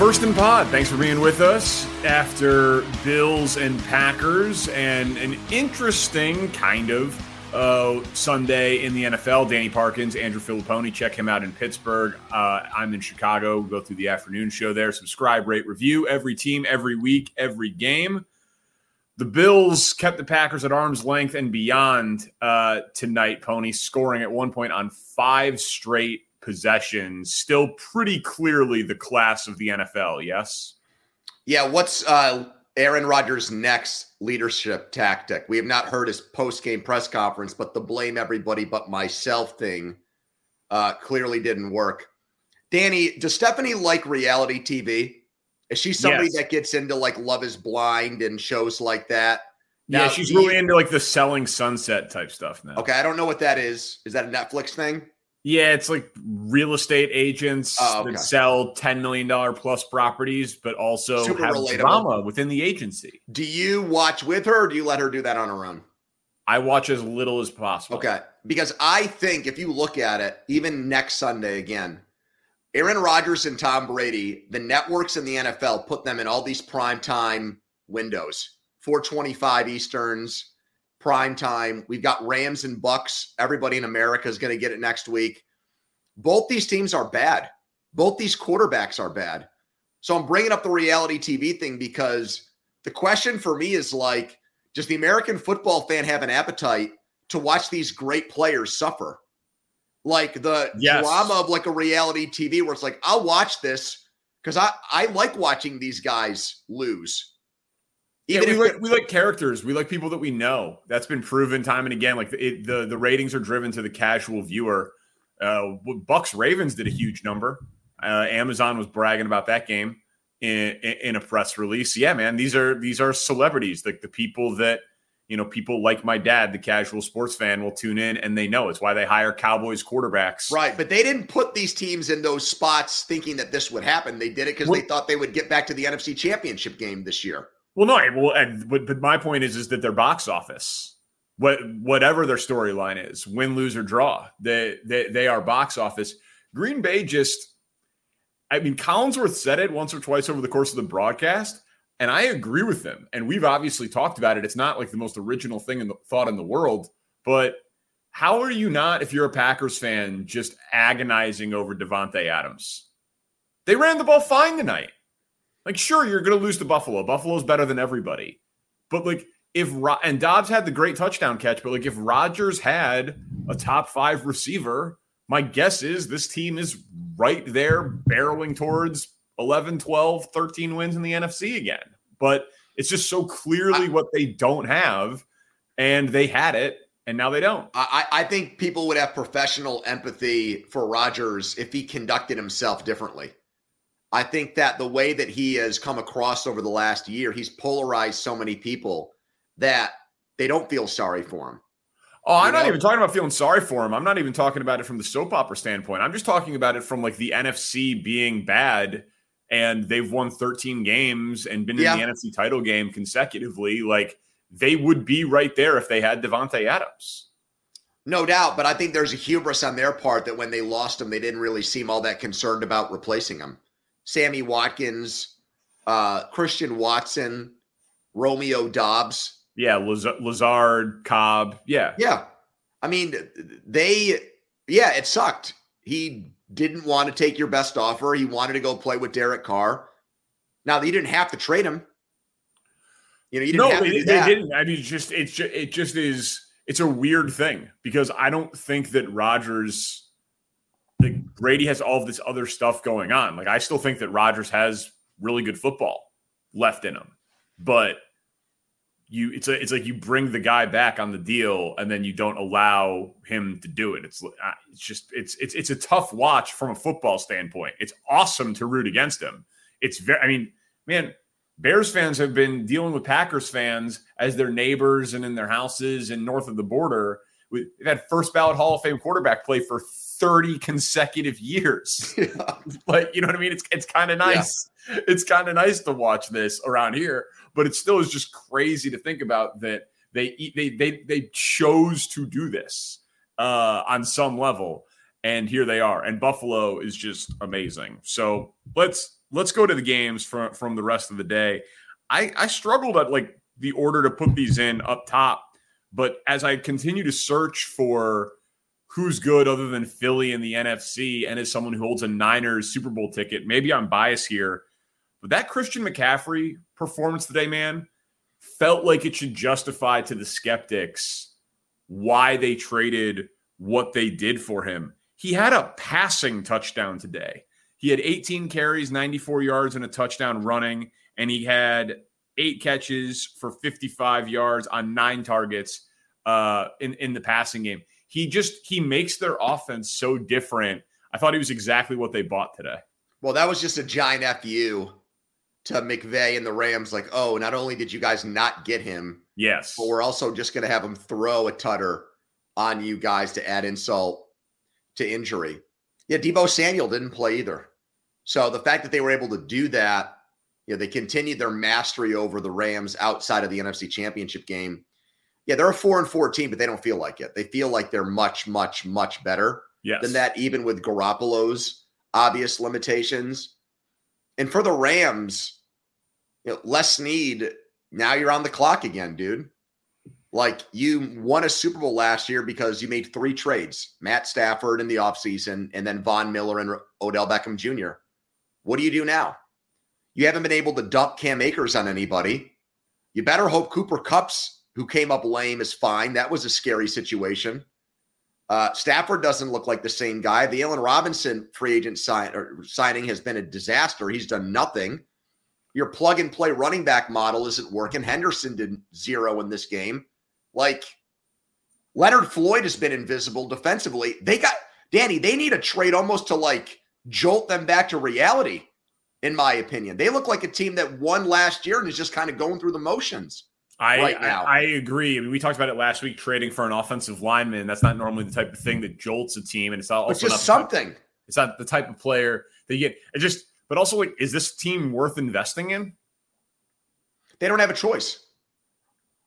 First and Pod, thanks for being with us after Bills and Packers and an interesting kind of uh, Sunday in the NFL. Danny Parkins, Andrew Fillipponi, check him out in Pittsburgh. Uh, I'm in Chicago. We'll go through the afternoon show there. Subscribe, rate, review every team, every week, every game. The Bills kept the Packers at arm's length and beyond uh, tonight, Pony, scoring at one point on five straight possessions. Still pretty clearly the class of the NFL, yes? Yeah, what's uh, Aaron Rodgers' next leadership tactic? We have not heard his post game press conference, but the blame everybody but myself thing uh, clearly didn't work. Danny, does Stephanie like reality TV? Is she somebody Yes. that gets into like Love is Blind and shows like that? yeah, she's really into like the selling sunset type stuff now. Okay, I don't know what that is. Is that a Netflix thing? Yeah, it's like real estate agents Oh, okay. that sell $10 million plus properties, but also Super have relatable. drama within the agency. Do you watch with her or do you let her do that on her own? I watch as little as possible. Okay. Because I think if you look at it, even next Sunday again, Aaron Rodgers and Tom Brady, the networks in the NFL put them in all these prime time windows 425 Easterns, prime time. We've got Rams and Bucks. Everybody in America is going to get it next week. Both these teams are bad. Both these quarterbacks are bad. So I'm bringing up the reality TV thing because the question for me is like, does the American football fan have an appetite to watch these great players suffer? Like the Yes. drama of like a reality TV where it's like, I'll watch this because I, I like watching these guys lose. Yeah, we like we like characters. We like people that we know. That's been proven time and again. Like it, the the ratings are driven to the casual viewer. Uh, Bucks Ravens did a huge number. Uh, Amazon was bragging about that game in, in in a press release. Yeah, man, these are these are celebrities. Like the people that you know, people like my dad, the casual sports fan, will tune in and they know it's why they hire Cowboys quarterbacks. Right, but they didn't put these teams in those spots thinking that this would happen. They did it because they thought they would get back to the NFC Championship game this year. Well, no, well, and, but but my point is is that their box office, what whatever their storyline is, win, lose or draw, they they they are box office. Green Bay just, I mean, Collinsworth said it once or twice over the course of the broadcast, and I agree with him. And we've obviously talked about it. It's not like the most original thing in the thought in the world, but how are you not, if you're a Packers fan, just agonizing over Davante Adams? They ran the ball fine tonight. Like, sure, you're going to lose to Buffalo. Buffalo's better than everybody. But, like, if, Ro- and Doubs had the great touchdown catch, but, like, if Rodgers had a top five receiver, my guess is this team is right there barreling towards 11, 12, 13 wins in the NFC again. But it's just so clearly what they don't have. And they had it, and now they don't. I, I I think people would have professional empathy for Rodgers if he conducted himself differently. I think that the way that he has come across over the last year, he's polarized so many people that they don't feel sorry for him. Oh, I'm You not know? even talking about feeling sorry for him. I'm not even talking about it from the soap opera standpoint. I'm just talking about it from like the NFC being bad and they've won 13 games and been Yeah. in the NFC title game consecutively. Like they would be right there if they had Davante Adams. No doubt, but I think there's a hubris on their part that when they lost him, they didn't really seem all that concerned about replacing him. Sammy Watkins, uh, Christian Watson, Romeo Doubs. Yeah, Laz- Lazard, Cobb. Yeah. Yeah. I mean, they, yeah, it sucked. He didn't want to take your best offer. He wanted to go play with Derek Carr. Now, you didn't have to trade him. You know, you didn't no, have to they, do they that. didn't. I mean, it's just it's just, it just is. It's a weird thing because I don't think that Rodgers, like Brady, has all of this other stuff going on. Like I still think that Rodgers has really good football left in him, but you it's a, it's like you bring the guy back on the deal and then you don't allow him to do it. It's it's just it's it's it's a tough watch from a football standpoint. It's awesome to root against him. It's very I mean, man, Bears fans have been dealing with Packers fans as their neighbors and in their houses and north of the border. We've had first ballot Hall of Fame quarterback play for 30 consecutive years. like, you know what I mean? It's it's kind of nice. It's kind of nice to watch this around here, but it still is just crazy to think about that they they they they chose to do this uh on some level and here they are. And Buffalo is just amazing. So, let's let's go to the games from from the rest of the day. I I struggled at like the order to put these in up top, but as I continue to search for who's good other than Philly in the NFC and as someone who holds a Niners Super Bowl ticket, maybe I'm biased here, but that Christian McCaffrey performance today, man, felt like it should justify to the skeptics why they traded what they did for him. He had a passing touchdown today. He had 18 carries, 94 yards, and a touchdown running, and he had eight catches for 55 yards on nine targets uh, in in the passing game. He just he makes their offense so different. I thought he was exactly what they bought today. Well, that was just a giant fu to McVay and the Rams. Like, oh, not only did you guys not get him, Yes, but we're also just going to have him throw a tutter on you guys to add insult to injury. Yeah, Deebo Samuel didn't play either. So the fact that they were able to do that, you know, they continued their mastery over the Rams outside of the NFC Championship game. Yeah, they're a four and four team, but they don't feel like it. They feel like they're much, much, much better yes. than that, even with Garoppolo's obvious limitations. And for the Rams, you know, Les Snead, now you're on the clock again, dude. Like you won a Super Bowl last year because you made three trades Matt Stafford in the offseason and then Von Miller and Odell Beckham Jr. What do you do now? You haven't been able to dump Cam Akers on anybody. You better hope Cooper Kupps, who came up lame, is fine. That was a scary situation. Uh, Stafford doesn't look like the same guy. The Allen Robinson free agent sign, signing has been a disaster. He's done nothing. Your plug and play running back model isn't working. Henderson did zero in this game. Like Leonard Floyd has been invisible defensively. They got Danny, they need a trade almost to like jolt them back to reality, in my opinion. They look like a team that won last year and is just kind of going through the motions. I, right now. I, I agree. I mean, we talked about it last week. Trading for an offensive lineman that's not normally the type of thing that jolts a team, and it's just not the type- something. it's not the type of player that you get. It just, but also like, is this team worth investing in? They don't have a choice.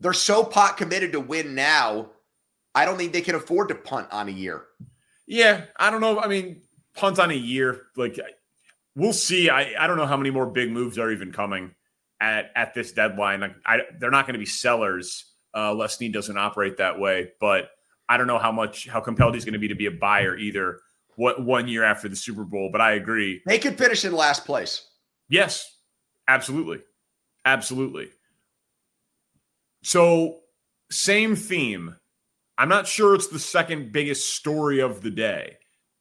They're so pot committed to win now. I don't think they can afford to punt on a year. Yeah, I don't know. I mean, punt on a year, like we'll see. I, I don't know how many more big moves are even coming at at this deadline. Like, I, they're not going to be sellers. Uh, Les Snead doesn't operate that way, but I don't know how much how compelled he's going to be to be a buyer either. What one year after the Super Bowl? But I agree. They could finish in last place. Yes, absolutely, absolutely. So same theme. I'm not sure it's the second biggest story of the day,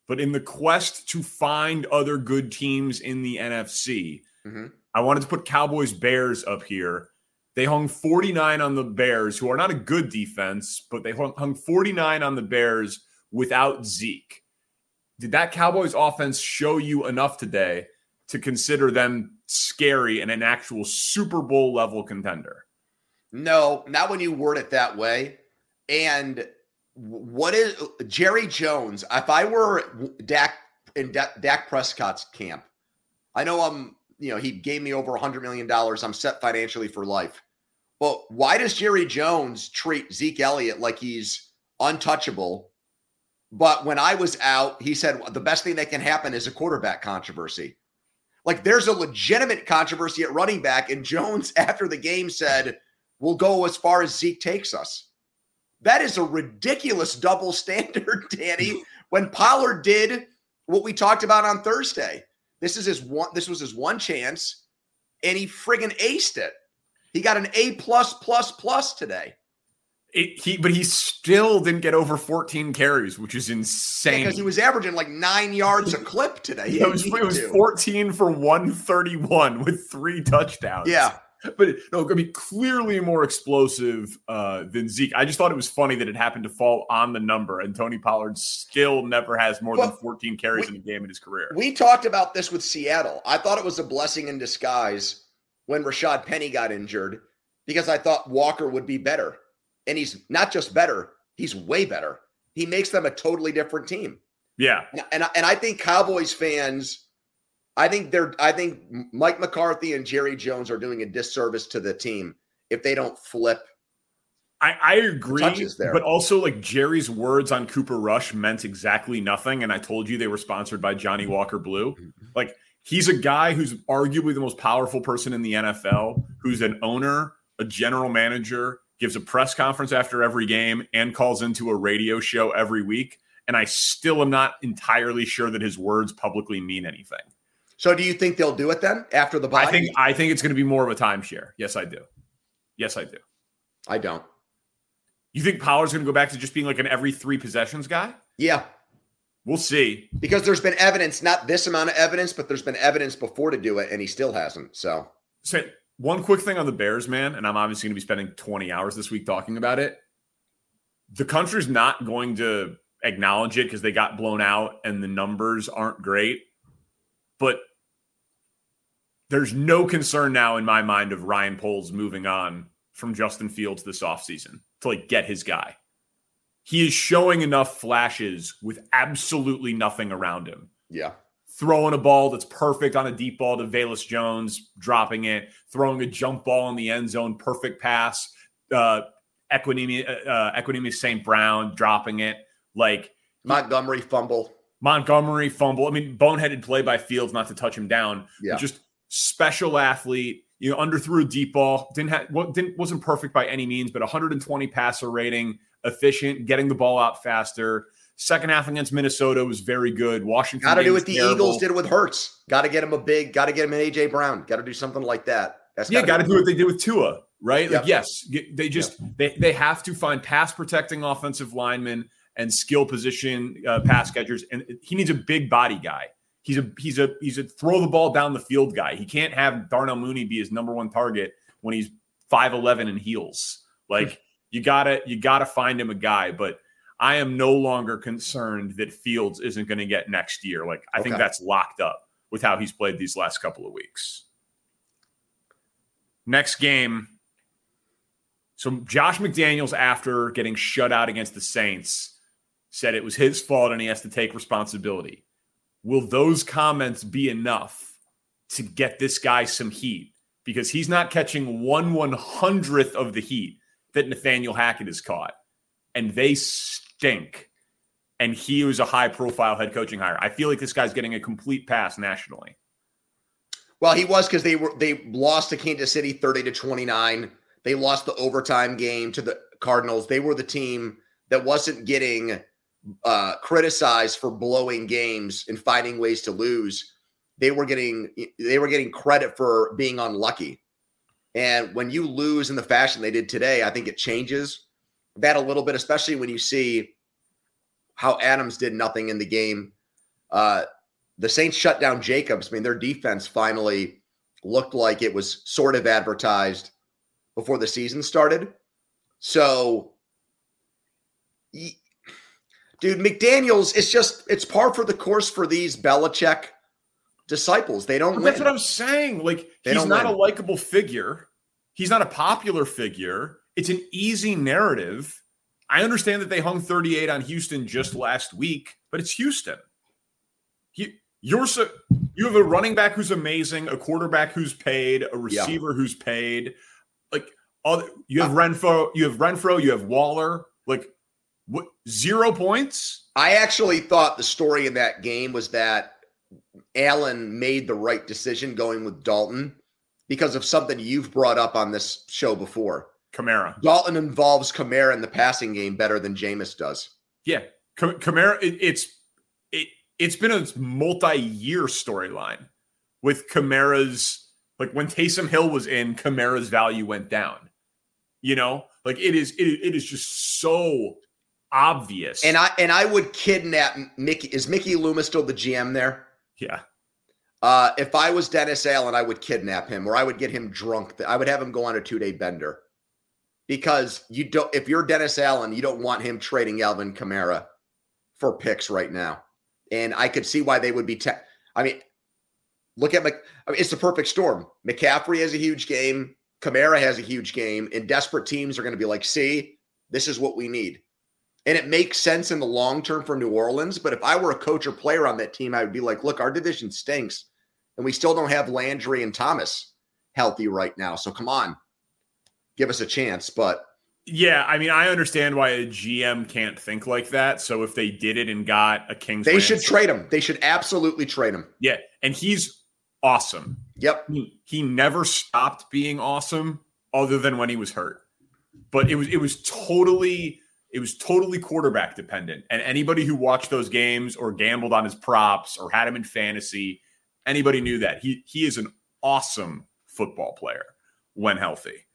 but in the quest to find other good teams in the NFC, Mhm. I wanted to put Cowboys Bears up here. They hung 49 on the Bears, who are not a good defense, but they hung hung 49 on the Bears without Zeke. Did that Cowboys offense show you enough today to consider them scary and an actual Super Bowl level contender? No, not when you word it that way. And what is Jerry Jones? If I were Dak in Dak Prescott's camp, I know I'm, you know, he gave me over a hundred million dollars. I'm set financially for life. But why does Jerry Jones treat Zeke Elliott like he's untouchable? But when I was out, he said the best thing that can happen is a quarterback controversy. Like there's a legitimate controversy at running back, and Jones after the game said, "We'll go as far as Zeke takes us." That is a ridiculous double standard, Danny. when Pollard did what we talked about on Thursday, this is his one. This was his one chance, and he friggin' aced it. He got an A plus plus plus today. It, he, but he still didn't get over 14 carries, which is insane. Because he was averaging like nine yards a clip today. He it was, it was 14 for 131 with three touchdowns. Yeah. But no, I mean, clearly more explosive uh, than Zeke. I just thought it was funny that it happened to fall on the number, and Tony Pollard still never has more than 14 carries we- in a game in his career. We talked about this with Seattle. I thought it was a blessing in disguise when Rashad Penny got injured because I thought Walker would be better. And he's not just better, he's way better. He makes them a totally different team. yeah. And, and, I- and I think Cowboys fans, I think they're, I think Mike McCarthy and Jerry Jones are doing a disservice to the team if they don't flip. I, I agree, but also like Jerry's words on Cooper Rush meant exactly nothing. And I told you they were sponsored by Johnny mm-hmm. Walker Blue. Mm-hmm. Like he's a guy who's arguably the most powerful person in the NFL, who's an owner, a general manager, gives a press conference after every game, and calls into a radio show every week. And I still am not entirely sure that his words publicly mean anything. So do you think they'll do it then after the bye? I think I think it's going to be more of a timeshare. Yes, I do. Yes, I do. I don't. You think Pollard's going to go back to just being like an every three possessions guy? Yeah. We'll see. Because there's been evidence, not this amount of evidence, but there's been evidence before to do it, and he still hasn't. So So one quick thing on the Bears, man, and I'm obviously going to be spending 20 hours this week talking about it. The country's not going to acknowledge it because they got blown out and the numbers aren't great. But there's no concern now in my mind of Ryan Poles moving on from Justin Fields this offseason to like get his guy. He is showing enough flashes with absolutely nothing around him yeah. throwing a ball that's perfect on a deep ball to Velus Jones, dropping it, throwing a jump ball in the end zone, perfect pass. Uh, Equanimeous, uh, Equanimeous St. Brown dropping it. Like Montgomery fumble. Montgomery fumble. I mean, boneheaded play by Fields not to touch him down. Yeah. Just special athlete. You know, underthrew a deep ball. Didn't have didn't wasn't perfect by any means, but 120 passer rating, efficient, getting the ball out faster. Second half against Minnesota was very good. Washington Got to do what the terrible. Eagles did with Hurts. Got to get him a big. Got to get him an AJ Brown. Got to do something like that. That's Yeah, got to do what they did with Tua, right? Like, yes, they just they they have to find pass protecting offensive linemen and skill position uh, pass catchers, and he needs a big body guy. He's a he's a he's a throw the ball down the field guy. He can't have Darnell Mooney be his number one target when he's five eleven and heels. Like hmm. you gotta you gotta find him a guy, but. I am no longer concerned that Fields isn't going to get next year. Like I think that's locked up with how he's played these last couple of weeks. Next game. So Josh McDaniels, after getting shut out against the Saints, said it was his fault and he has to take responsibility. Will those comments be enough to get this guy some heat? Because he's not catching one one hundredth of the heat that Nathaniel Hackett has caught, and they stink. And he was a high profile head coaching hire. I feel like this guy's getting a complete pass nationally. Well, he was because they were they lost to Kansas City 30 to 29. They lost the overtime game to the Cardinals. They were the team that wasn't getting uh, criticized for blowing games and finding ways to lose. They were getting they were getting credit for being unlucky. And when you lose in the fashion they did today, I think it changes that a little bit, especially when you see how Adams did nothing in the game. Uh, the Saints shut down Jacobs. I mean, their defense finally looked like it was sort of advertised before the season started. So, dude, McDaniels, it's just, it's par for the course for these Belichick disciples. They don't that's what I'm saying. Like They he's don't win. a likable figure. He's not a popular figure. It's an easy narrative. I understand that they hung 38 on Houston just last week, but it's Houston. He, you're so you have a running back who's amazing, a quarterback who's paid, a receiver who's paid. Like all you have uh, Renfrow, you have Renfrow, you have Waller. Like what? Zero points. I actually thought the story in that game was that Allen made the right decision going with Dalton because of something you've brought up on this show before. Kamara. Dalton involves Kamara in the passing game better than Jameis does. Yeah, Kamara. It, it's it it's been a multi-year storyline with Kamara's like when Taysom Hill was in, Kamara's value went down. You know, like it is it, it is just so obvious. And I and I would kidnap Mickey. Is Mickey Loomis still the GM there? Yeah. Uh, if I was Dennis Allen, I would kidnap him or I would get him drunk. I would have him go on a two day bender because you don't. If you're Dennis Allen, you don't want him trading Alvin Kamara for picks right now. And I could see why they would be. Te- I mean, look at Mc. I mean, it's the perfect storm. McCaffrey has a huge game. Kamara has a huge game, and desperate teams are going to be like, "See, this is what we need." And it makes sense in the long term for New Orleans. But if I were a coach or player on that team, I would be like, look, our division stinks. And we still don't have Landry and Thomas healthy right now. So come on, give us a chance. But yeah, I mean, I understand why a GM can't think like that. So if they did it and got a Kings, they should trade him. They should absolutely trade him. Yeah, and he's awesome. Yep, he, he never stopped being awesome, other than when he was hurt. But it was it was totally it was totally quarterback dependent. And anybody who watched those games or gambled on his props or had him in fantasy, anybody knew that he he is an awesome football player when healthy.